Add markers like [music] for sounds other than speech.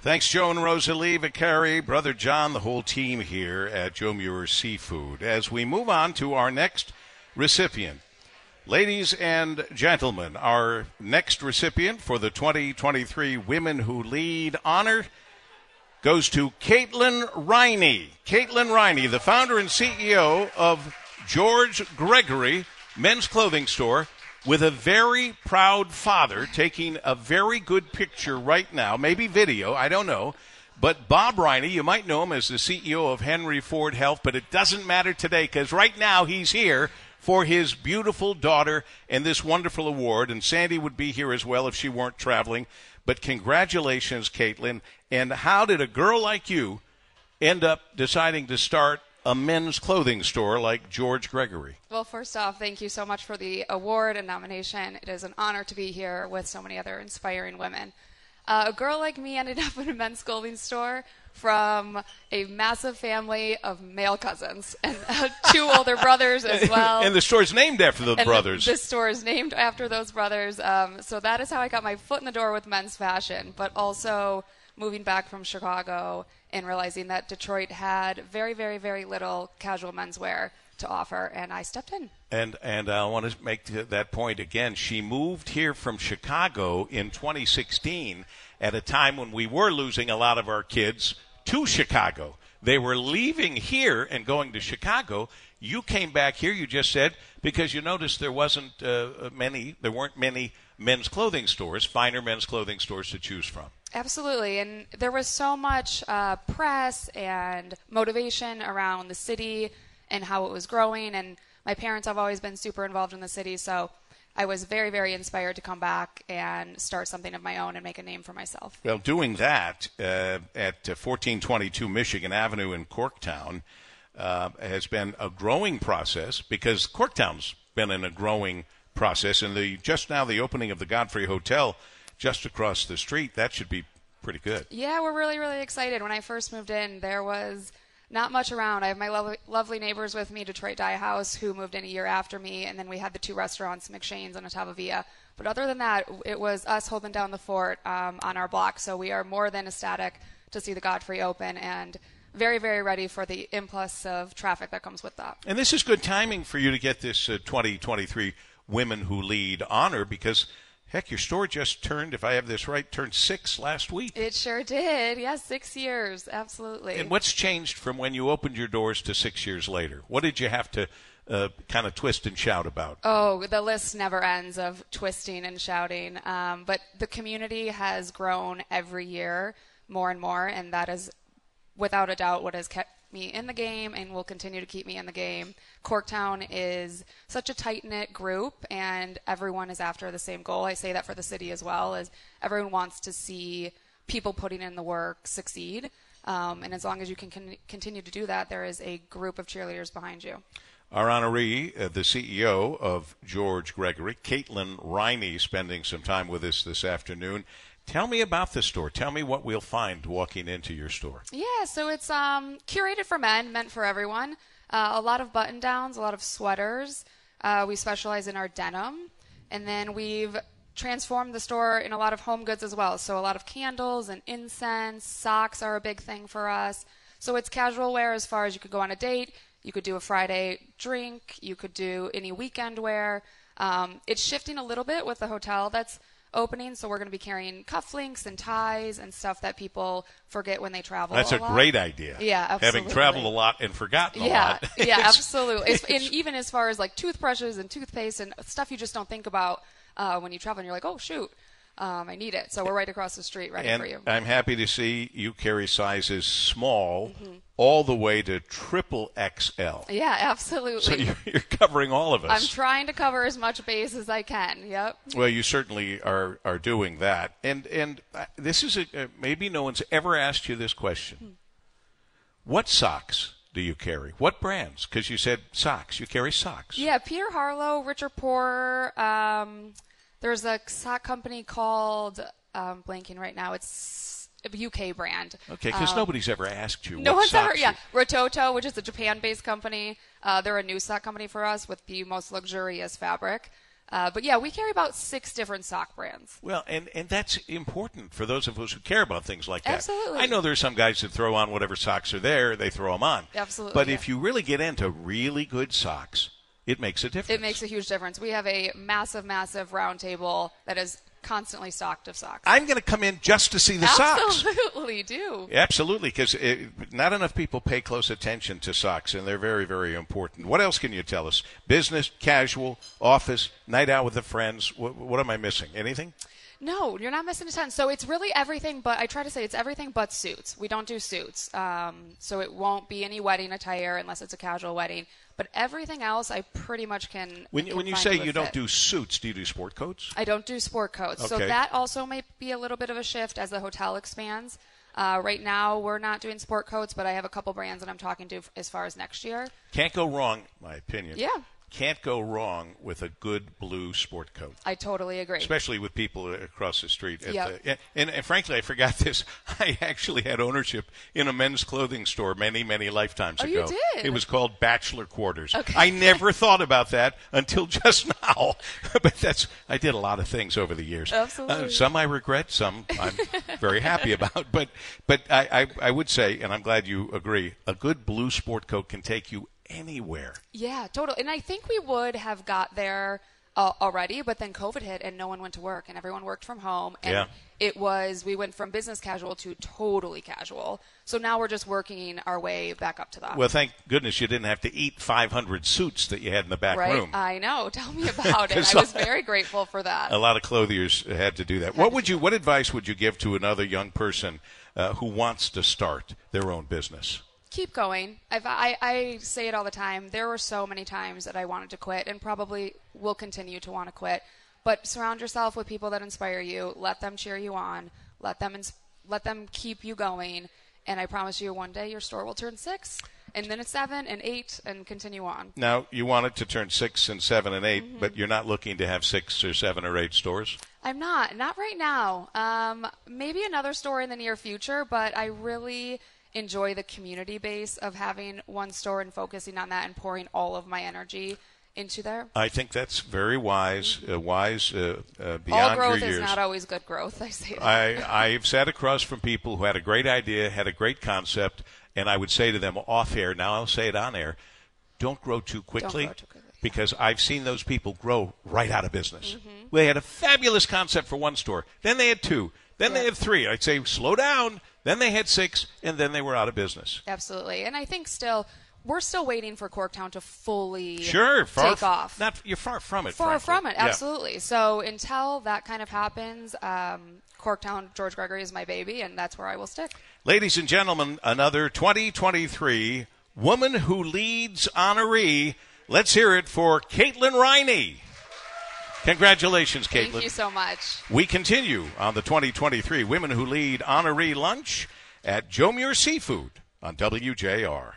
Thanks, Joe and Rosalie Vicari, Brother John, the whole team here at Joe Muer Seafood. As we move on to our next recipient. Ladies and gentlemen, our next recipient for the 2023 Women Who Lead honor goes to Caitlin Riney. Caitlin Riney, the founder and CEO of George Gregory Men's Clothing Store with a very proud father taking a very good picture right now, maybe video, I don't know. But Bob Riney, you might know him as the CEO of Henry Ford Health, but it doesn't matter today because right now he's here for his beautiful daughter and this wonderful award. And Sandy would be here as well if she weren't traveling. But congratulations, Caitlin. And how did a girl like you end up deciding to start a men's clothing store like George Gregory? Well, first off, thank you so much for the award and nomination. It is an honor to be here with so many other inspiring women. Uh, a girl like me ended [laughs] up in a men's clothing store from a massive family of male cousins and uh, [laughs] two older brothers as [laughs] well. and the store is named after the and brothers. The, the store is named after those brothers. Um, so that is how I got my foot in the door with men's fashion, but also moving back from Chicago and realizing that Detroit had very, very, very little casual menswear to offer, and I stepped in. And and I want to make that point again. She moved here from Chicago in 2016 at a time when we were losing a lot of our kids to Chicago. They were leaving here and going to Chicago. You came back here. You just said because you noticed there wasn't uh, many, there weren't many men's clothing stores, finer men's clothing stores to choose from. Absolutely. And there was so much uh, press and motivation around the city and how it was growing. And my parents have always been super involved in the city. So I was very, very inspired to come back and start something of my own and make a name for myself. Well, doing that uh, at 1422 Michigan Avenue in Corktown uh, has been a growing process because Corktown's been in a growing process. And the just now the opening of the Godfrey Hotel just across the street, that should be pretty good. Yeah, we're really, really excited. When I first moved in, there was not much around. I have my lovely, lovely neighbors with me, Detroit Dye House, who moved in a year after me, and then we had the two restaurants, McShane's and Ottava Via. But other than that, it was us holding down the fort um, on our block. So we are more than ecstatic to see the Godfrey open and very, very ready for the influx of traffic that comes with that. And this is good timing for you to get this uh, 2023 Women Who Lead honor because – Heck, your store just turned, if I have this right, turned six last week. It sure did. Yes, six years. Absolutely. And what's changed from when you opened your doors to six years later? What did you have to uh, kind of twist and shout about? Oh, the list never ends of twisting and shouting. Um, but the community has grown every year more and more, and that is without a doubt what has kept me in the game and will continue to keep me in the game. Corktown is such a tight knit group, and everyone is after the same goal. I say that for the city as well, as everyone wants to see people putting in the work succeed. Um, and as long as you can con- continue to do that, there is a group of cheerleaders behind you. Our honoree, uh, the CEO of George Gregory, Caitlin Riney, spending some time with us this afternoon. Tell me about the store. Tell me what we'll find walking into your store. Yeah, so it's um, curated for men, meant for everyone. Uh, a lot of button downs, a lot of sweaters. Uh, we specialize in our denim. And then we've transformed the store in a lot of home goods as well. So a lot of candles and incense, socks are a big thing for us. So it's casual wear as far as you could go on a date, you could do a Friday drink, you could do any weekend wear. Um, it's shifting a little bit with the hotel that's opening, so we're going to be carrying cufflinks and ties and stuff that people forget when they travel. That's a, a great idea. Yeah, absolutely. Having traveled a lot and forgotten yeah, a lot. [laughs] yeah, [laughs] absolutely. It's, and [laughs] even as far as like toothbrushes and toothpaste and stuff you just don't think about uh, when you travel, and you're like, oh shoot. Um, I need it. So we're right across the street ready and for you. I'm happy to see you carry sizes small mm-hmm. all the way to triple XL. Yeah, absolutely. So [laughs] you're, you're, covering all of us. I'm trying to cover as much base as I can. Yep. Well, you certainly are are doing that. And and uh, this is a, uh, maybe no one's ever asked you this question. Hmm. What socks do you carry? What brands? Because you said socks. You carry socks. Yeah, Peter Harlow, Richard Porter. Um, there's a sock company called um, blanking right now. It's a UK brand. Okay, because um, nobody's ever asked you. No one's ever. Yeah, Rototo, which is a Japan-based company. Uh, they're a new sock company for us with the most luxurious fabric. Uh, but yeah, we carry about six different sock brands. Well, and, and that's important for those of us who care about things like that. Absolutely. I know there's some guys that throw on whatever socks are there, they throw them on. Absolutely, But yeah. if you really get into really good socks, it makes a difference. It makes a huge difference. We have a massive, massive round table that is constantly stocked of socks. I'm going to come in just to see the socks. Absolutely do. Absolutely, because not enough people pay close attention to socks, and they're very, very important. What else can you tell us? Business, casual, office, night out with the friends. What, what am I missing? Anything? No, you're not missing a ton. So it's really everything but I try to say it's everything but suits. We don't do suits. Um, so it won't be any wedding attire unless it's a casual wedding. But everything else I pretty much can When, can when you say you don't do suits, do you do sport coats? I don't do sport coats. So that also may be a little bit of a shift as the hotel expands. Uh, right now, we're not doing sport coats, but I have a couple brands that I'm talking to f- as far as next year. Can't go wrong, my opinion. Yeah. Can't go wrong with a good blue sport coat. I totally agree. especially with people across the street. At Yep. the, and, and frankly, I forgot [laughs] this. I actually had ownership in a men's clothing store many, many lifetimes Oh, you ago. did? It was called Bachelor Quarters. Okay. I never [laughs] thought about that until just [laughs] now. but that's I did a lot of things over the years. Absolutely. Uh, some I regret, some I'm very happy about. But but I, I I would say, and I'm glad you agree, a good blue sport coat can take you anywhere. Yeah, totally. And I think we would have got there uh, already, but then COVID hit and no one went to work and everyone worked from home. And Yeah. it was, we went from business casual to totally casual. So now we're just working our way back up to that. Well, thank goodness you didn't have to eat 500 suits that you had in the back right? room. I know. [laughs] Tell me [laughs] about it. I was very grateful for that. a lot of clothiers had to do that. What would you? What advice would you give to another young person uh, who wants to start their own business? Keep going. I've, I, I say it all the time. There were so many times that I wanted to quit and probably will continue to want to quit. But surround yourself with people that inspire you. Let them cheer you on. Let them ins- let them keep you going. And I promise you, one day your store will turn six, and then it's seven and eight, and continue on. Now you want it to turn six and seven and 8 but you're not looking to have six or seven or eight stores. I'm not, not right now. Um, maybe another store in the near future, but I really enjoy the community base of having one store and focusing on that and pouring all of my energy into there. I think that's very wise, uh, wise uh, uh, all growth your is not always good growth. [laughs] I say that. I, I've sat across from people who had a great idea, had a great concept, and I would say to them off air, now I'll say it on air, don't grow too quickly. grow too quickly. Because I've seen those people grow right out of business. Mm-hmm. They had a fabulous concept for one store, then they had two, then they Yeah. had three. I'd say slow down, then they had six, and then they were out of business. Absolutely, and I think still we're still waiting for Corktown to fully Sure, far take off. Not you're far from it. Far frankly. from it, Yeah. absolutely. So until that kind of happens, um, Corktown George Gregory is my baby, and that's where I will stick. Ladies and gentlemen, another 2023 Woman Who Leads honoree. Let's hear it for Caitlin Riney. Congratulations, Caitlin. Thank you so much. We continue on the 2023 Women Who Lead honoree lunch at Joe Muer Seafood on WJR.